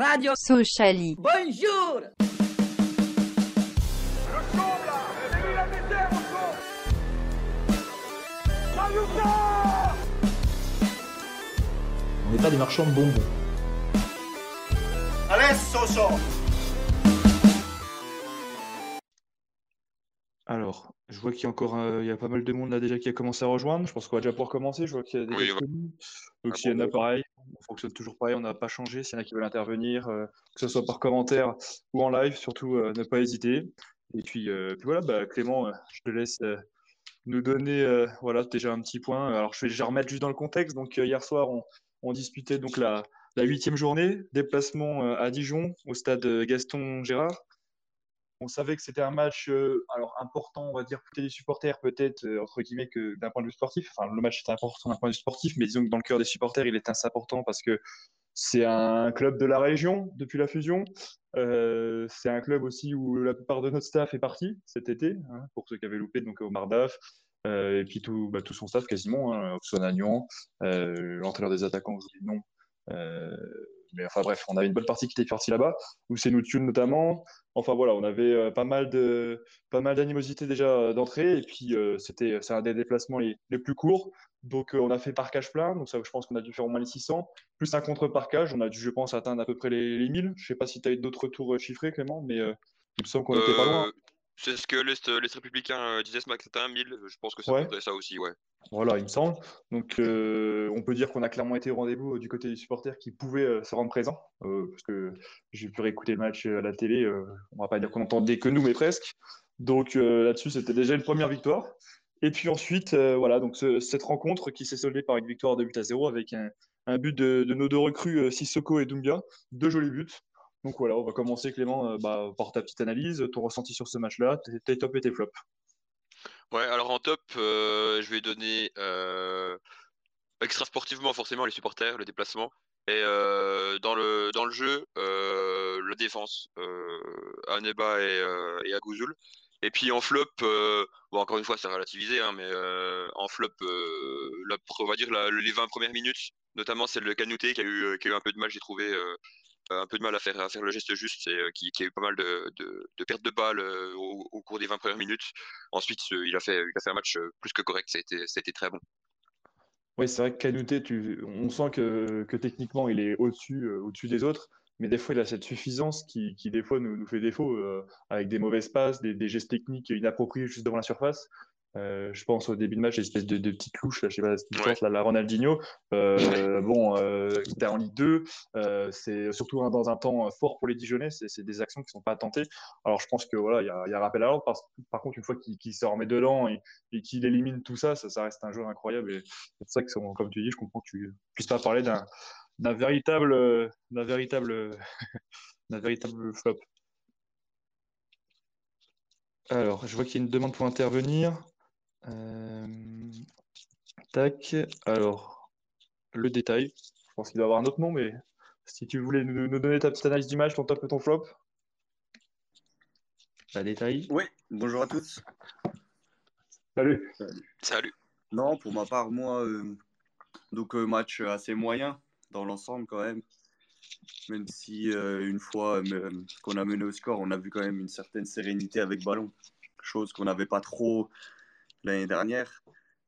Radio Sociali. Bonjour On n'est pas des marchands de bonbons. Alors, je vois qu'il y a encore euh, il y a pas mal de monde là déjà qui a commencé à rejoindre. Je pense qu'on va déjà pouvoir commencer. Je vois qu'il y a des Oui, ouais. Donc Ah s'il y en a pareil, on fonctionne toujours pareil, on n'a pas changé. S'il y en a qui veulent intervenir, euh, que ce soit par commentaire ou en live, surtout euh, ne pas hésiter. Et puis, euh, puis voilà, bah, Clément, je te laisse nous donner voilà déjà un petit point. Alors je vais déjà remettre juste dans le contexte. Donc hier soir, on, on disputait donc la la huitième journée, déplacement à Dijon au stade Gaston Gérard. On savait que c'était un match euh, alors important, on va dire, côté des supporters, peut-être, euh, entre guillemets, que d'un point de vue sportif. Enfin, le match était important d'un point de vue sportif, mais disons que dans le cœur des supporters, il est assez important parce que c'est un club de la région depuis la fusion. Euh, c'est un club aussi où la plupart de notre staff est parti cet été, hein, pour ceux qui avaient loupé, donc Omar Daf, et puis tout, bah, tout son staff quasiment, hein, Oxon Agnon, l'entraîneur des attaquants, je dis non. Mais enfin bref, on avait une bonne partie qui était partie là-bas, où c'est nous Thune notamment. Enfin voilà, on avait euh, pas mal d'animosité déjà euh, d'entrée, et puis euh, c'était un des déplacements les, plus courts. Donc on a fait parcage plein, donc ça je pense qu'on a dû faire au moins les 600, plus un contre-parcage, on a dû je pense atteindre à peu près les, les 1000. Je sais pas si tu as eu d'autres tours chiffrés Clément, mais il me semble qu'on était pas loin. Euh, C'est ce que l'Est l'Est républicain euh, disait ce matin, c'était un 1000. Je pense que c'est Ouais. ça aussi, ouais. Voilà, il me semble. Donc, euh, on peut dire qu'on a clairement été au rendez-vous euh, du côté des supporters qui pouvaient euh, se rendre présents. euh, parce que j'ai pu réécouter le match euh, à la télé. euh, on va pas dire qu'on entendait que nous, mais presque. Donc, euh, là-dessus, c'était déjà une première victoire. Et puis ensuite, euh, voilà, donc ce- cette rencontre qui s'est soldée par une victoire de but à 0 avec un, un but de, de nos deux recrues, euh, Sissoko et Doumbia. Deux jolis buts. Donc voilà, on va commencer, Clément, euh, bah, par ta petite analyse, ton ressenti sur ce match-là, tes, tops et tes flops. Ouais, alors en top, euh, je vais donner euh, extra sportivement forcément les supporters, le déplacement. Et dans le dans le jeu, la défense, euh, à Neba et, et à Gouzoul. Et puis en flop, bon encore une fois c'est relativisé, hein, mais en flop, on va dire les 20 premières minutes, notamment celle de Canouté qui a eu qui a eu un peu de mal, j'ai trouvé un peu de mal à faire le geste juste, et euh, qui, a eu pas mal de, de, pertes de balles euh, au, cours des 20 premières minutes. Ensuite, il a fait un match euh, plus que correct, ça a été très bon. Oui, c'est vrai que tu... on sent que, que techniquement il est au-dessus des autres, mais des fois il a cette suffisance qui, des fois nous, fait défaut avec des mauvaises passes, des gestes techniques inappropriés juste devant la surface. Euh, je pense au début de match, l'espèce de, de petite louche, là, je sais pas ce qu'il Ouais. pense, là, la Ronaldinho. Euh, bon, euh, t'es en Ligue 2, euh, c'est surtout dans un temps fort pour les Dijonais, c'est des actions qui sont pas tentées. Alors je pense que voilà, il y a, y a rappel à l'ordre. Par, par contre, une fois qu'il se remet dedans et, et qu'il élimine tout ça, ça, ça reste un joueur incroyable. Et c'est pour ça que, comme tu dis, je comprends que tu puisses pas parler d'un véritable, d'un véritable, d'un véritable flop. Alors, je vois qu'il y a une demande pour intervenir. Euh, tac. Alors, le détail. Je pense qu'il doit avoir un autre nom, mais si tu voulais nous, nous donner ta petite analyse du match, ton top et ton flop. La détail. Oui, bonjour à tous. Salut. Salut. Non, pour ma part, moi, euh, donc euh, match assez moyen dans l'ensemble quand même. Même si euh, une fois euh, qu'on a mené au score, on a vu quand même une certaine sérénité avec ballon, chose qu'on n'avait pas trop l'année dernière.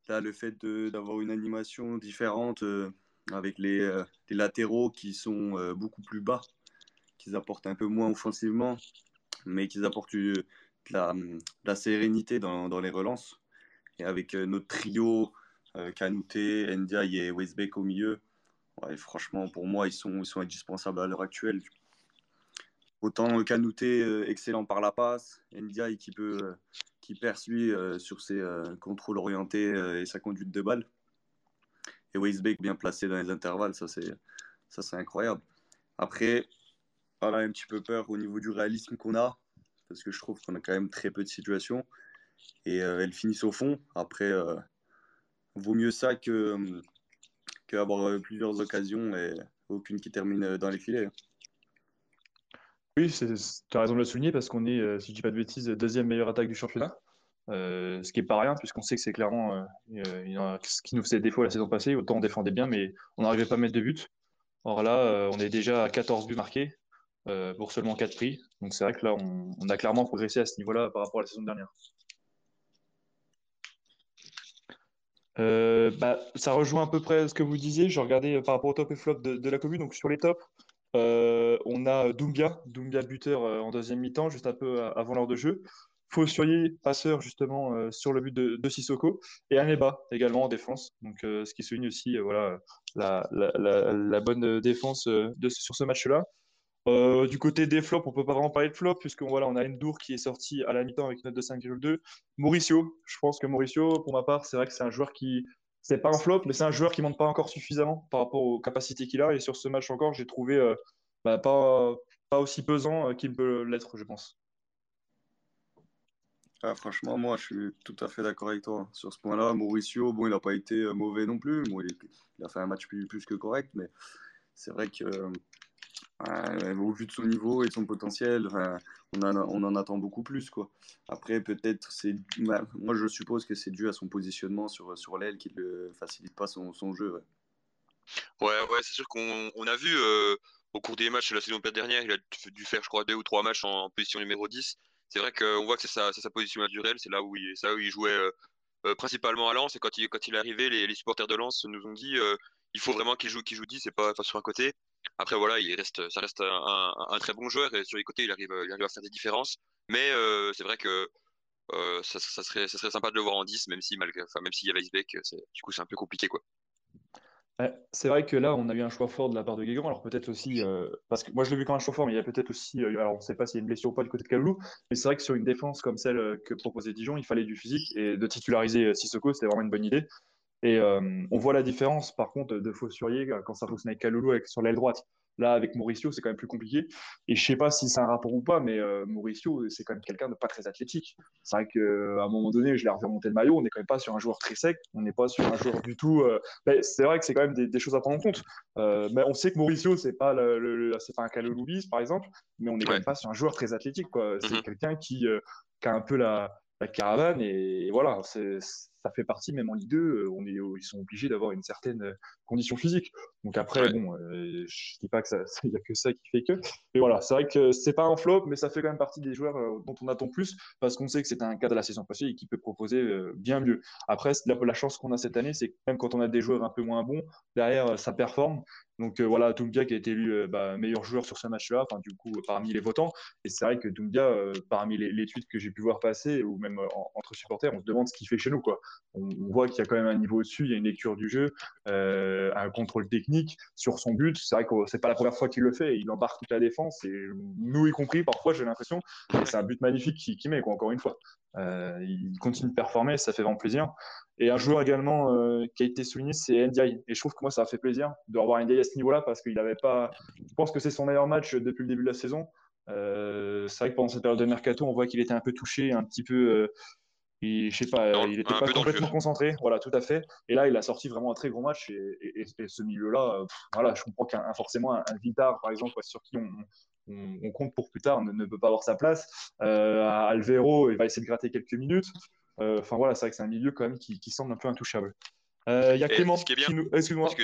Là, le fait d'avoir une animation différente euh, avec les, euh, les latéraux qui sont euh, beaucoup plus bas, qui apportent un peu moins offensivement, mais qui apportent de la, sérénité dans, dans les relances. Et avec notre trio, Kanouté, Ndiaye et Westbeck au milieu, franchement, pour moi, ils sont, indispensables à l'heure actuelle. Autant Kanouté, excellent par la passe, Ndiaye qui, peut, qui perce lui euh, sur ses euh, contrôles orientés euh, et sa conduite de balle. Et Westbeck bien placé dans les intervalles, ça c'est, ça c'est incroyable. Après, voilà, un petit peu peur au niveau du réalisme qu'on a, parce que je trouve qu'on a quand même très peu de situations et euh, elles finissent au fond. Après, vaut mieux ça que qu'avoir euh, plusieurs occasions et aucune qui termine dans les filets. Oui, tu as raison de le souligner parce qu'on est, si je dis pas de bêtises, deuxième meilleure attaque du championnat. Euh, ce qui est pas rien puisqu'on sait que c'est clairement euh, euh, ce qui nous faisait défaut la saison passée. Autant on défendait bien, mais on n'arrivait pas à mettre de but. Or là, on est déjà à 14 buts marqués. pour seulement 4 prix. Donc c'est vrai que là, on, a clairement progressé à ce niveau-là par rapport à la saison dernière. bah, ça rejoint à peu près ce que vous disiez. Je regardais par rapport au top et flop de, la commune. Donc sur les tops, on a Doumbia, Doumbia buteur en deuxième mi-temps, juste un peu avant l'heure de jeu. Faussurier, passeur justement euh, sur le but de, Sissoko, et Aneba également en défense. Donc, euh, ce qui souligne aussi euh, voilà, la, bonne défense sur ce match-là. du côté des flops, on peut pas vraiment parler de flop, puisqu'on voilà, on a Endur qui est sorti à la mi-temps avec une note de 5,2. Mauricio, je pense que Mauricio, pour ma part, c'est vrai que c'est un joueur qui. C'est pas un flop, mais c'est un joueur qui monte pas encore suffisamment par rapport aux capacités qu'il a. Et sur ce match encore, j'ai trouvé bah, pas, pas aussi pesant qu'il peut l'être, je pense. Ah, franchement, moi, je suis tout à fait d'accord avec toi sur ce point-là. Mauricio, bon, il n'a pas été euh, mauvais non plus. il, a fait un match plus, que correct, mais c'est vrai que euh, au vu de son niveau et de son potentiel, on, en attend beaucoup plus. Quoi. Après, peut-être, c'est, bah, moi, je suppose que c'est dû à son positionnement sur, l'aile qui ne facilite pas son, jeu. Ouais, ouais, c'est sûr qu'on a vu euh, au cours des matchs de la saison dernière, il a dû faire, je crois, deux ou trois matchs en position numéro 10 c'est vrai qu'on voit que c'est sa, position naturelle, c'est là où il, où il jouait euh, euh, principalement à Lens. Et quand il, est arrivé, les, supporters de Lens nous ont dit euh, il faut vraiment qu'il joue, qu'il joue 10 c'est pas, sur un côté. Après, voilà, il reste, ça reste un, très bon joueur et sur les côtés, il arrive, à faire des différences. Mais c'est vrai que ça, serait, sympa de le voir en 10, même si malgré, même s'il y a Weisbeck, du coup, c'est un peu compliqué, quoi. C'est vrai que là, on a eu un choix fort de la part de Guégan. Alors peut-être aussi, euh, parce que moi je l'ai vu comme un choix fort, mais il y a peut-être aussi, euh, alors on ne sait pas s'il y a une blessure ou pas du côté de Kaloulou, mais c'est vrai que sur une défense comme celle euh, que proposait Dijon, il fallait du physique et de titulariser Sissoko, c'était vraiment une bonne idée. Et on voit la différence par contre de Faussurier quand ça fonctionne avec Kaloulou sur l'aile droite. Là, avec Mauricio, c'est quand même plus compliqué. Et je sais pas si c'est un rapport ou pas, mais euh, Mauricio, c'est quand même quelqu'un de pas très athlétique. C'est vrai qu'à un moment donné, je l'ai revu remonter le maillot, on n'est quand même pas sur un joueur très sec, on n'est pas sur un joueur du tout. Euh, c'est vrai que c'est quand même des, choses à prendre en compte. Euh, mais on sait que Mauricio, c'est pas, le, c'est pas un Caloloubis, par exemple, mais on n'est quand même pas sur un joueur très athlétique. C'est mm-hmm. quelqu'un qui, qui, a un peu la, la caravane et, voilà, c'est ça fait partie, même en Ligue 2, euh, on est, ils sont obligés d'avoir une certaine euh, condition physique. Donc après, bon, euh, je dis pas que il n'y a que ça qui fait que. Mais voilà, c'est vrai que c'est pas un flop, mais ça fait quand même partie des joueurs dont on attend plus parce qu'on sait que c'est un cas de la saison passée et qui peut proposer bien mieux. Après, la, la chance qu'on a cette année, c'est que même quand on a des joueurs un peu moins bons, derrière, ça performe. Donc euh, voilà, Doumbia qui a été élu euh, bah, meilleur joueur sur ce match-là, du coup, parmi les votants. Et c'est vrai que Doumbia, parmi les, tweets que j'ai pu voir passer, ou même entre supporters, on se demande ce qu'il fait chez nous. Quoi. On, voit qu'il y a quand même un niveau au-dessus, il y a une lecture du jeu, un contrôle technique sur son but. C'est vrai que c'est pas la première fois qu'il le fait, il embarque toute la défense, nous y compris, parfois, j'ai l'impression. C'est un but magnifique qu'il met, quoi, encore une fois. il continue de performer, ça fait vraiment plaisir. Et un joueur également euh, qui a été souligné, c'est Ndiaye. Et je trouve que moi, ça a fait plaisir de revoir Ndiaye à ce niveau-là parce qu'il n'avait pas. Je pense que c'est son meilleur match depuis le début de la saison. Euh, c'est vrai que pendant cette période de mercato, on voit qu'il était un peu touché, un petit peu. Euh, je sais pas, il n'était pas complètement concentré. Voilà, tout à fait. Et là, il a sorti vraiment un très gros match. Et, ce milieu-là, voilà, je comprends qu'un forcément un, Vitar, par exemple, sur qui on, compte pour plus tard, ne, peut pas avoir sa place. Alvero, il va essayer de gratter quelques minutes. Euh, enfin voilà, c'est vrai que c'est un milieu quand même qui, semble un peu intouchable. Euh, il y a Clément ce qui est bien, qui Excuse-moi. ce,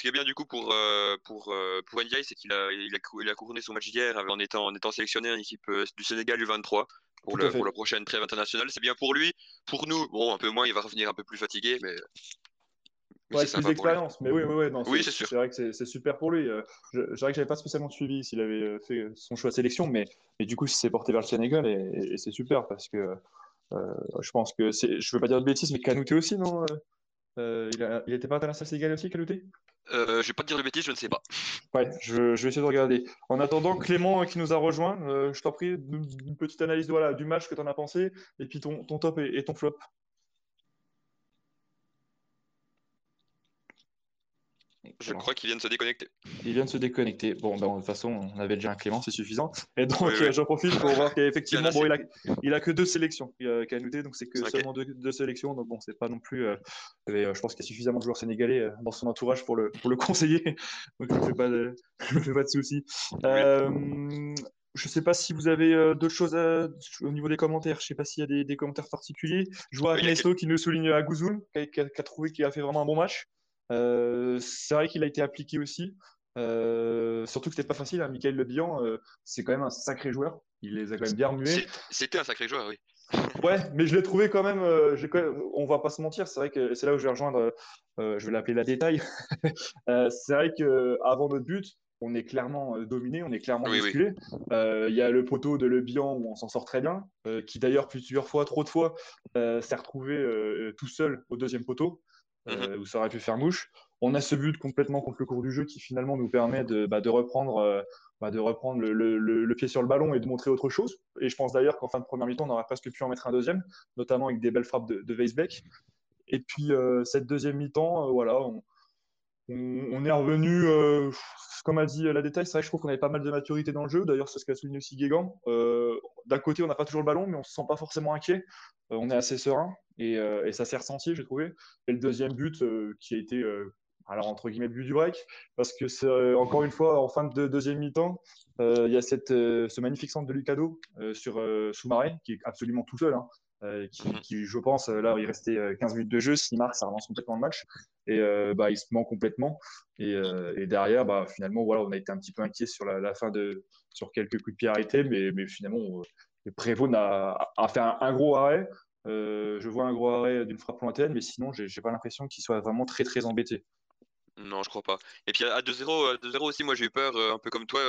qui est bien du coup pour euh, pour pour Ndiaye, c'est qu'il a il a, il a couronné son match hier en étant en étant sélectionné en équipe du Sénégal U23 pour, le, pour la prochaine trêve internationale. C'est bien pour lui. Pour nous, bon, un peu moins, il va revenir un peu plus fatigué, mais. ouais, c'est plus d'expérience, mais oui, oui, oui, non, oui c'est sûr. C'est vrai que c'est super pour lui. Je, je dirais que j'avais pas spécialement suivi s'il avait fait son choix de sélection, mais, mais du coup, il s'est porté vers le Sénégal et, et c'est super parce que euh, je pense que c'est, je veux pas dire de bêtises, mais Canouté aussi, non euh, euh, il, était pas international sénégalais aussi, Canouté euh, Je vais pas te dire de bêtises, je ne sais pas. Ouais, je, vais essayer de regarder. En attendant, Clément qui nous a rejoint, je t'en prie, une, petite analyse voilà, du match que tu en as pensé, et puis ton, ton top et ton flop. Je crois qu'il vient de se déconnecter. Il vient de se déconnecter. Bon, ben, de toute façon, on avait déjà un Clément, c'est suffisant. Et donc, euh, j'en profite pour voir qu'effectivement, bon, il, a, il a que deux sélections qu'à noter, donc c'est que seulement deux, sélections. Donc, bon, c'est pas non plus. Euh, euh, je pense qu'il y a suffisamment de joueurs sénégalais dans son entourage pour le, pour le conseiller. Donc, je ne fais pas de, pas de soucis. je ne sais pas si vous avez d'autres choses au niveau des commentaires. Je ne sais pas s'il y a des, commentaires particuliers. Je vois Ernesto qui nous souligne à Gouzoul, qui, qui, a trouvé qu'il a fait vraiment un bon match. Euh, c'est vrai qu'il a été appliqué aussi. surtout que c'était pas facile. Hein. Michael Le Bihan, c'est quand même un sacré joueur. Il les a quand même bien remués. C'était un sacré joueur, oui. ouais, mais je l'ai trouvé quand même, On va pas se mentir, c'est vrai que c'est là où je vais rejoindre. je vais l'appeler la détail. c'est vrai que avant notre but, on est clairement euh, dominé, on est clairement musculé. Euh, il y a le poteau de Le Bihan où on s'en sort très bien, euh, qui d'ailleurs plusieurs fois, trop de fois, s'est retrouvé tout seul au deuxième poteau. Où ça aurait pu faire mouche. On a ce but complètement contre le cours du jeu qui finalement nous permet de, bah, reprendre, bah, de reprendre le, pied sur le ballon et de montrer autre chose. Et je pense d'ailleurs qu'en fin de première mi-temps, on aurait presque pu en mettre un deuxième, notamment avec des belles frappes de, de Weisbeck. Et puis cette deuxième mi-temps, voilà, on, est revenu, euh, comme a dit la détail, c'est vrai que je trouve qu'on avait pas mal de maturité dans le jeu. D'ailleurs, c'est ce qu'a souligné aussi Guégan. Euh, d'un côté, on n'a pas toujours le ballon, mais on se sent pas forcément inquiet. Euh, on est assez serein et, ça s'est ressenti, j'ai trouvé. Et le deuxième but qui a été, alors entre guillemets, le but du break, parce que c'est encore une fois en fin de deuxième mi-temps, il y a cette, ce magnifique centre de Lucado sur Soumaré qui est absolument tout seul. Hein. Euh, mhm. qui, je pense, euh, là, il restait 15 euh, minutes de jeu. S'il marque, ça relance complètement le match. Et bah, il se ment complètement. Et, derrière, bah, finalement, voilà, on a été un petit peu inquiet sur la, fin de, sur quelques coups de pied arrêtés, mais, mais finalement, Prévost a, a, fait un, gros arrêt. Je vois un gros arrêt d'une frappe lointaine, mais sinon, j'ai pas l'impression qu'il soit vraiment très très embêté. Non, je crois pas. Et puis à 2-0, 2-0 aussi, moi j'ai eu peur, un peu comme toi,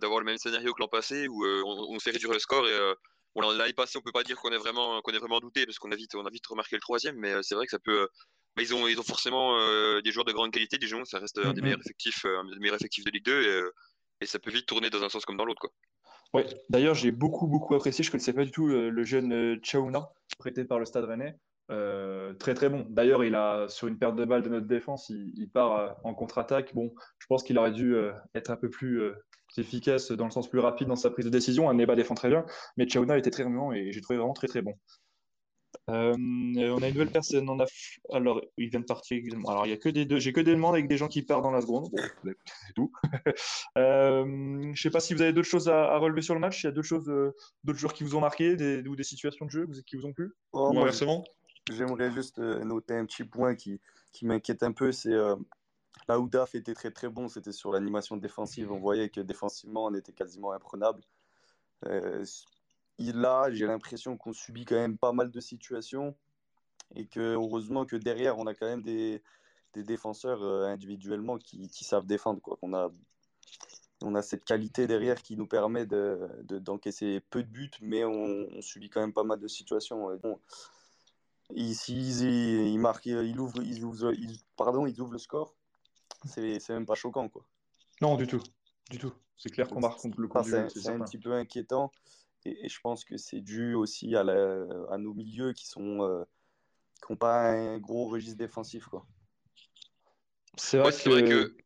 d'avoir le même scénario que l'an passé où on, on, fait réduire le score et Bon, l'année passée, on peut pas dire qu'on est vraiment qu'on est vraiment douté parce qu'on a vite on a vite remarqué le troisième, mais euh, c'est vrai que ça peut. Euh, bah, ils ont ils ont forcément euh, des joueurs de grande qualité. Dijon, ça reste un des meilleurs effectifs, un des meilleurs effectifs de Ligue 2 et, et ça peut vite tourner dans un sens comme dans l'autre, quoi. Ouais. D'ailleurs, j'ai beaucoup beaucoup apprécié. Je connaissais pas du tout le jeune Chaouna prêté par le Stade Rennais. très très bon. D'ailleurs, il a sur une perte de balle de notre défense, il, part en contre-attaque. Bon, je pense qu'il aurait dû être un peu plus efficace dans le sens plus rapide dans sa prise de décision. Neba défend très bien, mais Chauna était très vraiment et j'ai trouvé vraiment très très bon. Euh, on a une nouvelle personne. On a... Alors, il vient de partir. Alors, il y a que des deux. J'ai que des demandes avec des gens qui partent dans la seconde. c'est tout. euh, je ne sais pas si vous avez d'autres choses à, relever sur le match. Il y a d'autres choses, euh, d'autres joueurs qui vous ont marqué, des, ou des situations de jeu qui vous ont plu? Oh, J'aimerais juste euh, noter un petit point qui, qui m'inquiète un peu. C'est Là où Daf était très très bon, c'était sur l'animation défensive. On voyait que défensivement, on était quasiment imprenable. Euh, là, j'ai l'impression qu'on subit quand même pas mal de situations et que heureusement que derrière, on a quand même des, des défenseurs euh, individuellement qui, qui, savent défendre. Quoi. On, a, on a cette qualité derrière qui nous permet d'encaisser de, peu de buts, mais on, subit quand même pas mal de situations. Bon, ici, ils, ils, marquent, ils, ouvrent, ils, ouvrent, pardon, ils ouvrent le score c'est même pas choquant, quoi. Non, du tout. Du tout. C'est clair qu'on marque contre le C'est un petit peu inquiétant. Et, je pense que c'est dû aussi à, la, à, nos milieux qui sont euh, qui n'ont pas un gros registre défensif, quoi. C'est vrai, que...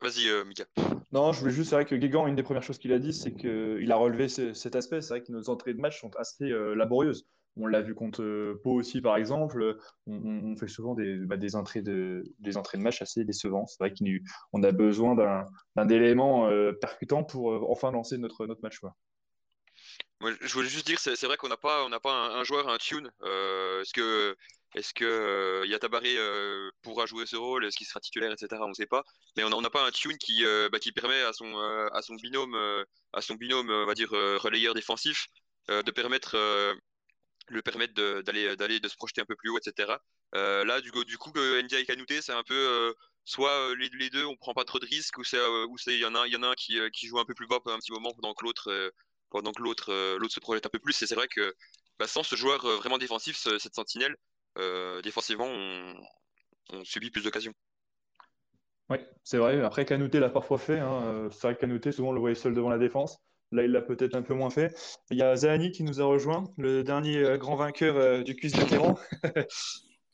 Vas-y, euh, Mika. Non, je voulais juste, c'est vrai que Guégan, une des premières choses qu'il a dit, c'est qu'il a relevé cet aspect. C'est vrai que nos entrées de match sont assez euh, laborieuses. On l'a vu contre euh, Pau aussi, par exemple. On, fait souvent des, bah, des, entrées de, des entrées de match assez décevantes. C'est vrai qu'on a besoin d'un élément euh, percutant pour euh, enfin lancer notre, notre match. Quoi. Je voulais juste dire, c'est vrai qu'on n'a pas, on pas un, joueur, un tune. est-ce que, est-ce que Yatabaré pourra jouer ce rôle? Est-ce qu'il sera titulaire, etc. On ne sait pas. Mais on n'a pas un tune qui, bah, qui permet à son, à son binôme, à son binôme, on va dire relayeur défensif, de permettre le permettre d'aller d'aller de se projeter un peu plus haut, etc. Euh, là, du, du coup, et Kanouté, c'est un peu euh, soit euh, les, deux, on prend pas trop de risques, ou c'est ou c'est il y en a y en a un qui, qui joue un peu plus bas pendant un petit moment pendant que l'autre pendant que l'autre l'autre se projette un peu plus. Et c'est vrai que bah, sans ce joueur vraiment défensif, cette sentinelle, défensivement, on, on subit plus d'occasions. Oui, c'est vrai. Après, Canouté l'a parfois fait. Hein. C'est vrai que Canouté, souvent, on le voyait seul devant la défense. Là, il l'a peut-être un peu moins fait. Il y a Zahani qui nous a rejoint, le dernier euh, grand vainqueur euh, du quiz vétéran.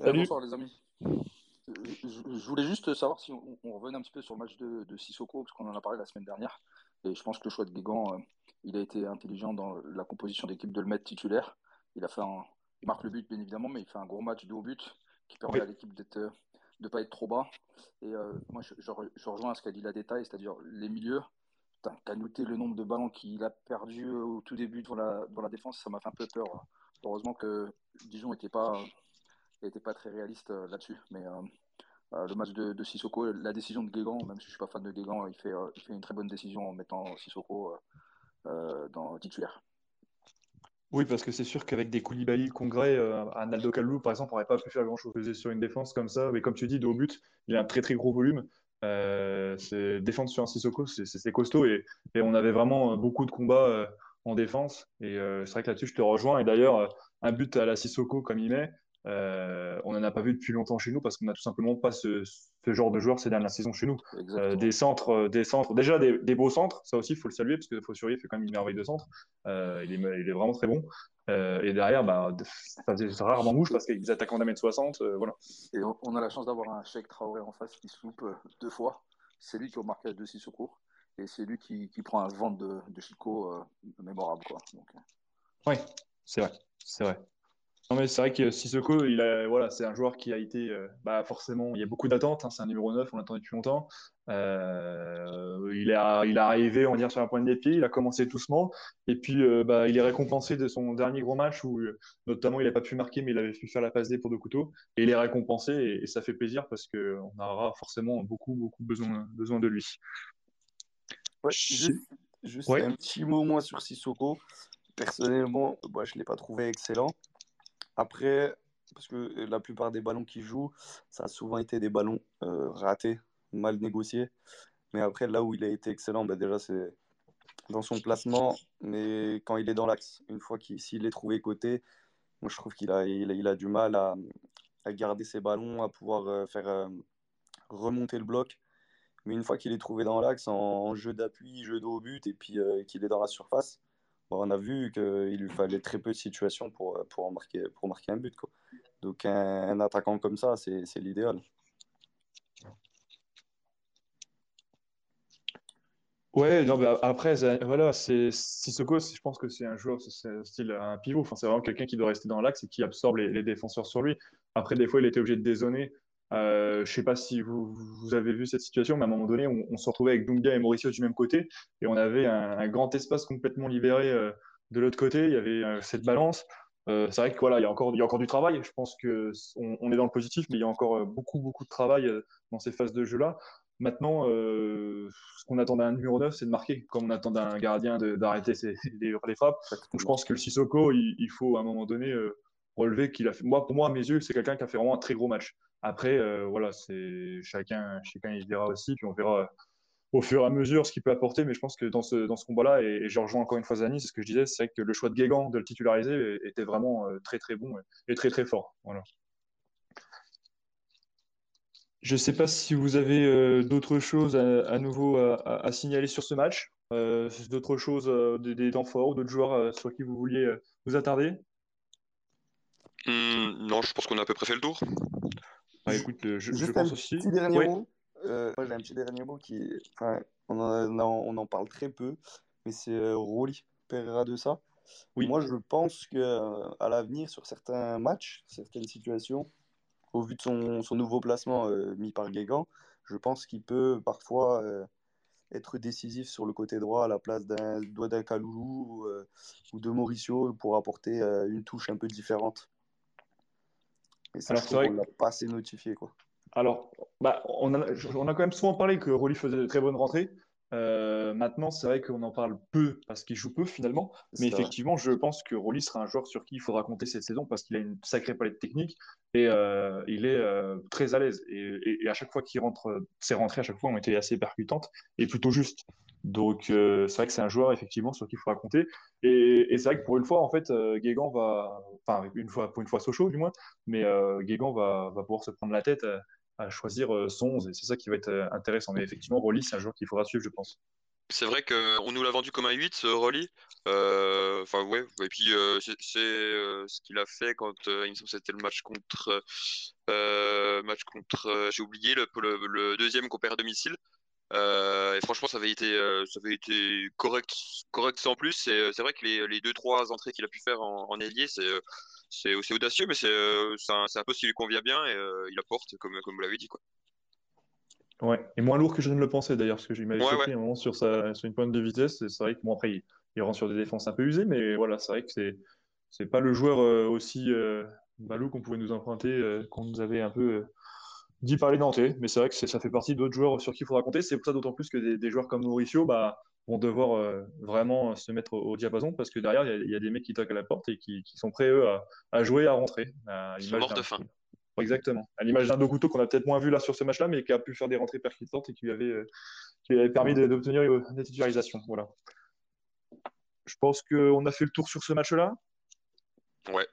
Salut. Bonsoir les amis. Je, voulais juste savoir si on, revenait un petit peu sur le match de, de Sissoko, parce qu'on en a parlé la semaine dernière. Et je pense que le choix de Guégan, euh, il a été intelligent dans la composition d'équipe de le mettre titulaire. Il a fait un, il marque le but bien évidemment, mais il fait un gros match de haut but qui permet à l'équipe d'être de ne pas être trop bas. Et moi, je, je, rejoins ce qu'a dit la détail, c'est-à-dire les milieux. T'as noté le nombre de ballons qu'il a perdu au tout début dans la, dans la défense, ça m'a fait un peu peur. Heureusement que Dijon n'était pas, était pas très réaliste euh, là-dessus. Mais euh, le match de, de, Sissoko, la décision de Guégan, même si je ne suis pas fan de Guégan, il fait, il fait une très bonne décision en mettant Sissoko dans titulaire. Oui, parce que c'est sûr qu'avec des Koulibaly, Congrès, euh, Naldo Kalou, par exemple, n'aurait pas pu faire grand-chose sur une défense comme ça. Mais comme tu dis, de haut but, il a un très très gros volume. Euh, défendre sur un Sissoko, c'est costaud. Et, on avait vraiment beaucoup de combats euh, en défense. Et euh, c'est vrai que là-dessus, je te rejoins. Et d'ailleurs, un but à la Sissoko comme il met, euh, on n'en a pas vu depuis longtemps chez nous parce qu'on n'a tout simplement pas ce, genre de joueurs ces dernières saisons chez nous. Euh, des centres, euh, des centres, déjà des, beaux centres, ça aussi il faut le saluer parce que Fossurier fait quand même une merveille de centre. il, est, il, est, vraiment très bon. et derrière, bah, ça faisait rarement bouge parce qu'ils attaquent en m 60. voilà. Et on, a la chance d'avoir un Cheikh Traoré en face qui se loupe deux fois. C'est lui qui est au marquage de 6 secours et c'est lui qui, qui, prend un vent de, de Chico mémorable. Quoi. Oui, c'est vrai. C'est vrai. Non, mais c'est vrai que Sissoko, il a, voilà, c'est un joueur qui a été, euh, bah, forcément, il y a beaucoup d'attentes. Hein, c'est un numéro 9, on l'attendait depuis longtemps. Euh, il, est, il est arrivé, on va dire, sur la pointe des pieds. Il a commencé doucement. Et puis, euh, bah, il est récompensé de son dernier gros match où, notamment, il n'a pas pu marquer, mais il avait pu faire la passe D pour deux couteaux. Et il est récompensé et, ça fait plaisir parce qu'on aura forcément beaucoup, beaucoup besoin, besoin de lui. juste, un petit mot, moi, sur Sissoko. Personnellement, bah, je ne l'ai pas trouvé excellent. Après, parce que la plupart des ballons qu'il joue, ça a souvent été des ballons euh, ratés, mal négociés. Mais après, là où il a été excellent, bah déjà, c'est dans son placement, mais quand il est dans l'axe. Une fois qu'il s'il est trouvé côté, moi, je trouve qu'il a, il a, du mal à, à, garder ses ballons, à pouvoir euh, faire euh, remonter le bloc. Mais une fois qu'il est trouvé dans l'axe, en, jeu d'appui, jeu de haut but, et puis qu'il est dans la surface, on a vu qu'il lui fallait très peu de situations pour, pour, marquer, pour marquer un but. Quoi. Donc un, attaquant comme ça, c'est l'idéal. Ouais, non, après, voilà, c'est Sissoko, je pense que c'est un joueur, c'est style un pivot. Enfin, c'est vraiment quelqu'un qui doit rester dans l'axe et qui absorbe les, défenseurs sur lui. Après, des fois, il était obligé de dézonner. Euh, je ne sais pas si vous, vous, avez vu cette situation, mais à un moment donné, on, se retrouvait avec Dunga et Mauricio du même côté et on avait un, grand espace complètement libéré euh, de l'autre côté. Il y avait euh, cette balance. c'est vrai que voilà, il y a encore, il y a encore du travail. Je pense que on, est dans le positif, mais il y a encore beaucoup, beaucoup de travail dans ces phases de jeu-là. Maintenant, ce qu'on attend d'un numéro 9, c'est de marquer, comme on attend d'un gardien d'arrêter les, les, frappes. Donc, je pense que le Sissoko, il, il faut à un moment donné relever qu'il a fait. Moi, pour moi, à mes yeux, c'est quelqu'un qui a fait vraiment un très gros match. Après, euh, voilà, c'est chacun, chacun il verra aussi, puis on verra euh, au fur et à mesure ce qu'il peut apporter. Mais je pense que dans ce, dans ce combat-là, et, je rejoins encore une fois Zani, c'est ce que je disais, c'est que le choix de Guégan de le titulariser était vraiment euh, très très bon et très très fort. Voilà. Je ne sais pas si vous avez d'autres choses à, nouveau à, signaler sur ce match, d'autres choses, des, des, temps forts, d'autres joueurs sur qui vous vouliez vous attarder? Hum, non, je pense qu'on a à peu près fait le tour. Ah, écoute, euh, je, je pense un aussi. Petit dernier mot. Euh, j'ai un petit dernier mot qui. Enfin, on, en, on en parle très peu, mais c'est euh, Rolly Pereira de ça. Oui. Moi, je pense qu'à euh, à l'avenir, sur certains matchs, certaines situations, au vu de son, son nouveau placement mis par Guégan, je pense qu'il peut parfois être décisif sur le côté droit à la place d'un d'un Kaloulou ou de Mauricio pour apporter une touche un peu différente. Et ça, Alors, vrai qu'on l'a pas assez notifié. Quoi. Alors, bah, on, a, on a quand même souvent parlé que Rolly faisait de très bonnes rentrées. Euh, maintenant, c'est vrai qu'on en parle peu parce qu'il joue peu finalement. Mais effectivement, je pense que Rolly sera un joueur sur qui il faudra compter cette saison parce qu'il a une sacrée palette technique et euh, il est euh, très à l'aise. Et, et, à chaque fois qu'il rentre, ses rentrées à chaque fois ont été assez percutantes et plutôt justes. Donc, c'est vrai que c'est un joueur effectivement sur qui il faudra compter. Et, et c'est vrai que pour une fois, en fait, Guégan va, enfin, une fois, pour une fois Sochaux du moins, mais Guégan va, va pouvoir se prendre la tête à choisir euh, son 11. Et c'est ça qui va être euh, intéressant. Mais effectivement, Rolly, c'est un joueur qu'il faudra suivre, je pense. C'est vrai qu'on nous l'a vendu comme un 8, ce Rolly. Euh, enfin, ouais. Et puis, c'est ce qu'il a fait quand il me semble que c'était le match contre. match contre. J'ai oublié, le, le, deuxième qu'on perd à domicile. et franchement, ça avait été, ça avait été correct, correct sans plus. C'est vrai que les, les deux trois entrées qu'il a pu faire en, en ailier, c'est c'est aussi audacieux, mais c'est euh, un, un, poste qui lui convient bien et euh, il apporte, comme, comme vous l'avez dit. Quoi. Ouais, et moins lourd que je ne le pensais d'ailleurs, parce que j'ai m'avais ouais, un moment sur, sa, sur une pointe de vitesse. C'est vrai que bon, après, il, il, rentre sur des défenses un peu usées, mais voilà, c'est vrai que c'est c'est pas le joueur euh, aussi euh, balou qu'on pouvait nous emprunter, qu'on nous avait un peu dit par les Nantais, mais c'est vrai que ça fait partie d'autres joueurs sur qui il faudra compter. C'est pour ça d'autant plus que des, joueurs comme Mauricio bah, vont devoir euh, vraiment se mettre au, diapason parce que derrière, il y, a des mecs qui toquent à la porte et qui, sont prêts, eux, à, jouer, à rentrer. À Ils sont morts de faim. Exactement. À l'image d'un Dokuto qu'on a peut-être moins vu là sur ce match-là, mais qui a pu faire des rentrées percutantes et qui lui avait, euh, qui avait permis d'obtenir des titularisations. Voilà. Je pense qu'on a fait le tour sur ce match-là. Ouais.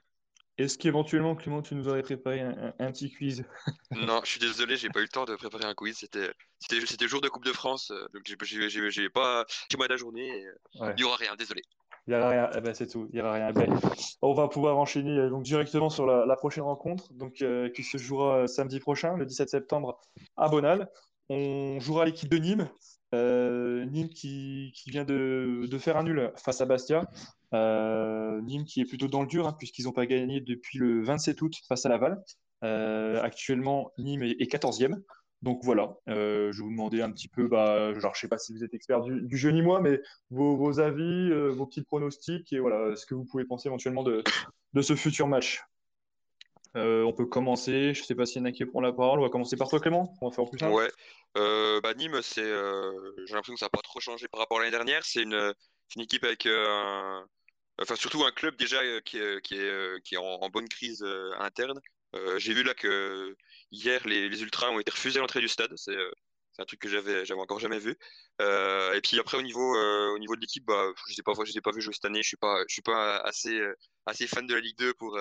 Est-ce qu'éventuellement, Clément, tu nous aurais préparé un, petit quiz? Non, je suis désolé, j'ai pas eu le temps de préparer un quiz. C'était, c'était, jour de Coupe de France, euh, donc j'ai, j'ai, pas j'ai de la journée. Il n'y aura rien, désolé. Il n'y aura rien, eh ben, c'est tout, il n'y aura rien. Ben, on va pouvoir enchaîner euh, donc, directement sur la, prochaine rencontre, donc, euh, qui se jouera samedi prochain, le 17 septembre, à Bonal. On jouera l'équipe de Nîmes, euh, Nîmes qui, vient de, faire un nul face à Bastia. Euh, Nîmes qui est plutôt dans le dur, hein, puisqu'ils n'ont pas gagné depuis le 27 août face à Laval. Euh, actuellement, Nîmes est, 14e. Donc voilà, je vais vous demander un petit peu, bah, genre, je ne sais pas si vous êtes expert du, jeu ni moi, mais vos, avis, vos petits pronostics et voilà, ce que vous pouvez penser éventuellement de, ce futur match. Euh, on peut commencer. Je ne sais pas s'il y en a qui prend la parole. On va commencer par toi, Clément. On va faire plus simple. Ouais. Euh, bah, Nîmes, c'est, euh, j'ai l'impression que ça n'a pas trop changé par rapport à l'année dernière. C'est une, une, équipe avec un, enfin surtout un club déjà qui est, qui est, qui est en, bonne crise interne. j'ai vu là que hier les, ultras ont été refusés l'entrée du stade. C'est un truc que j'avais encore jamais vu. et puis après au niveau au niveau de l'équipe, bah, je sais pas, je pas vu jouer cette année. Je suis pas je suis pas assez assez fan de la Ligue 2 pour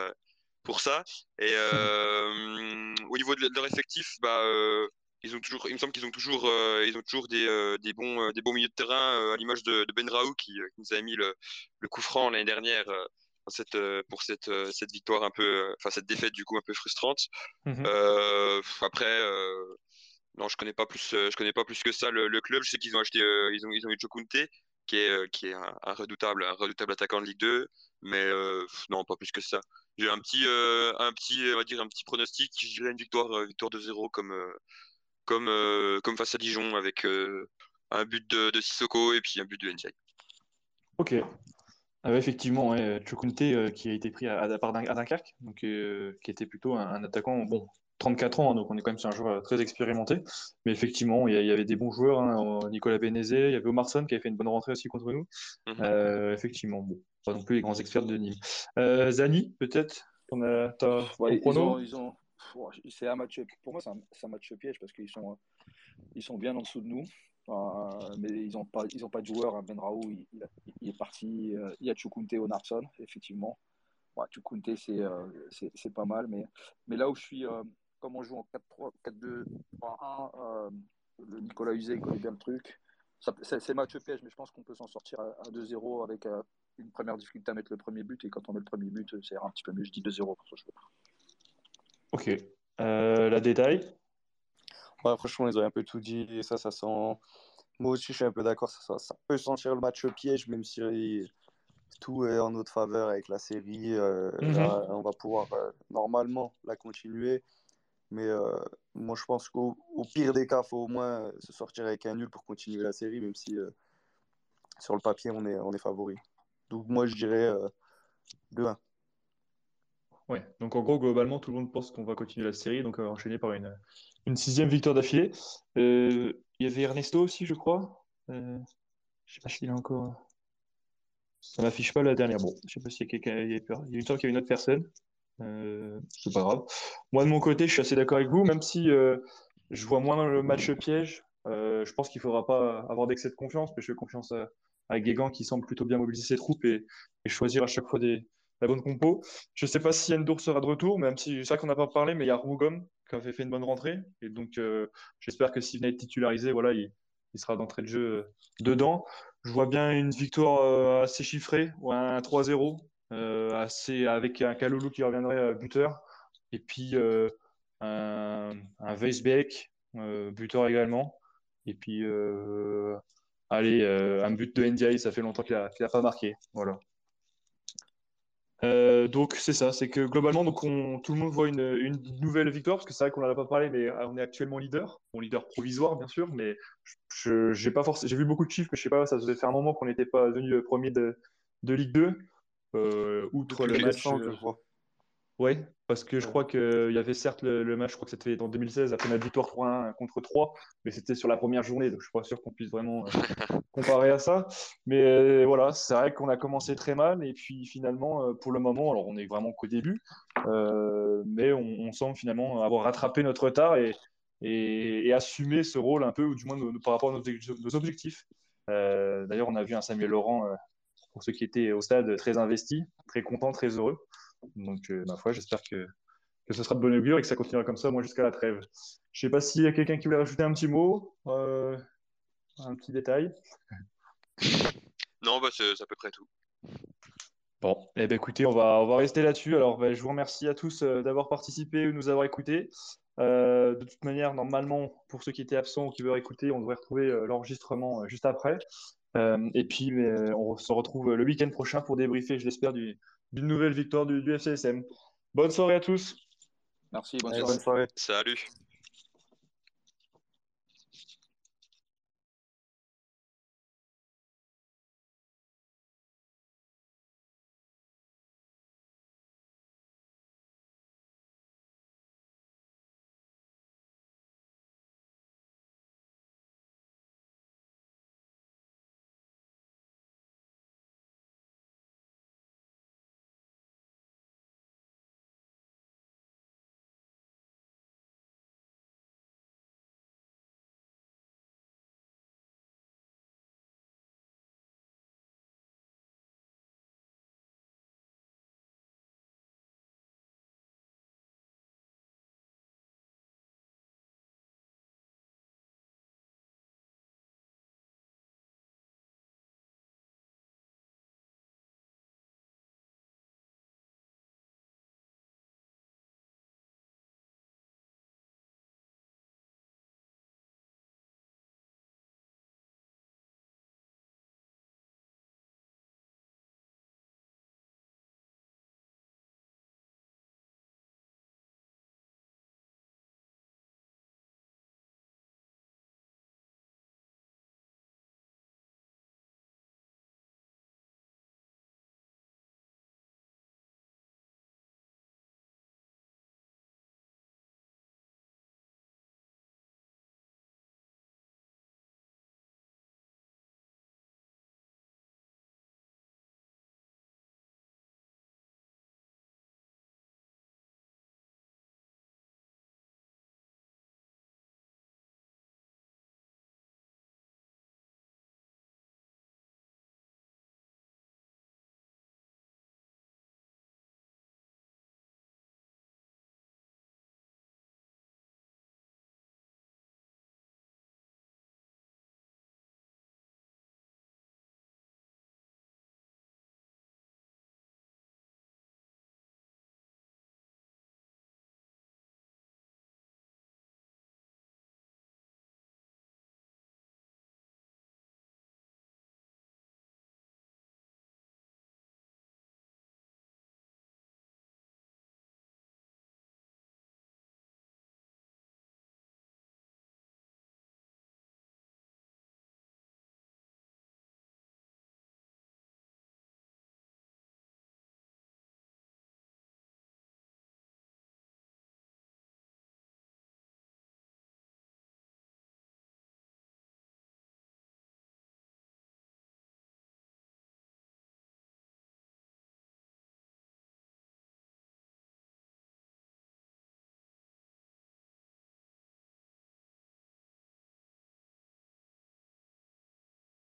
pour ça. Et euh, au niveau de leur effectif, bah, euh, ils ont toujours, il me semble qu'ils ont toujours, euh, ils ont toujours des, des, bons, des bons milieux de terrain, à l'image de, Ben Raoult qui, nous a mis le, le coup franc l'année dernière cette, pour cette, cette victoire un peu, enfin cette défaite du coup un peu frustrante. Mmh après, non, je connais pas plus, je connais pas plus que ça le, club. Je sais qu'ils ont acheté, ils ont, ils ont eu Chokunte, qui est, qui est un, redoutable, un redoutable attaquant de Ligue 2, mais non, pas plus que ça. J'ai un petit, euh, un petit, on va dire un petit pronostic. Je dirais une victoire, euh, victoire de 0 comme, euh, comme, comme face à Dijon avec un but de, de, Sissoko et puis un but de NJ. Ok. Ah effectivement, ouais, qui a été pris à, à, à Dunkerque, donc, qui était plutôt un, attaquant, bon, 34 ans, hein, donc on est quand même sur un joueur très expérimenté. Mais effectivement, il y, avait des bons joueurs, hein, Nicolas Bénézé, il y avait Omarson qui avait fait une bonne rentrée aussi contre nous. Mhm. effectivement, bon, pas non plus les grands experts de Nîmes. Euh, Zani, peut-être ton, c'est un match, pour moi, c'est un, match piège parce qu'ils sont, ils sont bien en dessous de nous. Euh, mais ils n'ont pas, ils ont pas de joueurs. Hein. Ben Raoult, il, est parti. Euh, il y a Chukunte Onarson, effectivement. Ouais, Chukunte, c'est pas mal. Mais, mais là où je suis, comme on joue en 4-3, 4-2, 3-1, le Nicolas Uzé connaît bien le truc. C'est match piège, mais je pense qu'on peut s'en sortir à, 2-0 avec une première difficulté à mettre le premier but. Et quand on met le premier but, c'est un petit peu mieux. Je dis 2-0 pour ce jeu. Ok. Euh, la détail Franchement, ils ont un peu tout dit. Et ça, ça sent. Moi aussi, je suis un peu d'accord. Ça, ça, peut sentir le match piège, même si tout est en notre faveur avec la série. Euh, mhm. on va pouvoir euh, normalement la continuer. Mais moi, je pense qu'au pire des cas, il faut au moins se sortir avec un nul pour continuer la série, même si sur le papier, on est, on est favori. Donc moi, je dirais 2-1. Euh, ouais, donc en gros, globalement, tout le monde pense qu'on va continuer la série, donc euh, enchaîner par une, une sixième victoire d'affilée. Euh, il y avait Ernesto aussi, je crois. je sais pas s'il a encore. Ça m'affiche pas la dernière. Bon, je sais pas s'il y a quelqu'un. Il y a une sorte qu'il y a une autre personne. c'est pas grave. Moi, de mon côté, je suis assez d'accord avec vous, même si je vois moins le match piège. je pense qu'il faudra pas avoir d'excès de confiance, mais je fais confiance à, avec Guégan qui semble plutôt bien mobiliser ses troupes et, choisir à chaque fois des, la bonne compo. Je ne sais pas si Endur sera de retour, même si c'est vrai qu'on n'a pas parlé, mais il y a Rougom qui avait fait une bonne rentrée. Et donc, euh, j'espère que s'il venait être titularisé, voilà, il, sera d'entrée de jeu euh, dedans. Je vois bien une victoire euh, assez chiffrée, ou un 3-0, assez, avec un Kaloulou qui reviendrait buteur. Et puis un, un Weisbeck, buteur également. Et puis allez, un but de NDI, ça fait longtemps qu'il n'a pas marqué. Voilà. Euh, donc c'est ça, c'est que globalement, donc tout le monde voit une, nouvelle victoire, parce que c'est vrai qu'on n'en a pas parlé, mais euh, on est actuellement leader, bon leader provisoire bien sûr, mais j'ai pas j'ai vu beaucoup de chiffres, mais je sais pas, ça faisait faire un moment qu'on n'était pas venu premier de, Ligue 2, outre le match. Oui, parce que je crois qu'il y avait certes le, match, je crois que c'était en 2016, après notre victoire 3-1 contre 3, mais c'était sur la première journée, donc je ne suis pas sûr qu'on puisse vraiment euh, comparer à ça. Mais euh, voilà, c'est vrai qu'on a commencé très mal, et puis finalement, euh, pour le moment, alors on est vraiment qu'au début, mais on, semble finalement avoir rattrapé notre retard et, et, assumer ce rôle un peu, ou du moins par rapport à nos, objectifs. D'ailleurs, on a vu un Samuel Laurent, pour ceux qui étaient au stade, très investi, très content, très heureux. Donc, euh, ma foi, j'espère que, que ce sera de bon augure et que ça continuera comme ça, moi, jusqu'à la trêve. Je sais pas s'il y a quelqu'un qui voulait rajouter un petit mot, euh, un petit détail. Non, bah, c'est à peu près tout. Bon, eh ben, écoutez, on va, on va rester là-dessus. Alors, ben, je vous remercie à tous euh, d'avoir participé ou de nous avoir écoutés. de toute manière, normalement, pour ceux qui étaient absents ou qui veulent écouter, on devrait retrouver l'enregistrement juste après. et puis, ben, on se retrouve le week-end prochain pour débriefer, je l'espère, du, d'une nouvelle victoire du, du FCSM. Bonne soirée à tous. Merci, bonne soirée. Salut.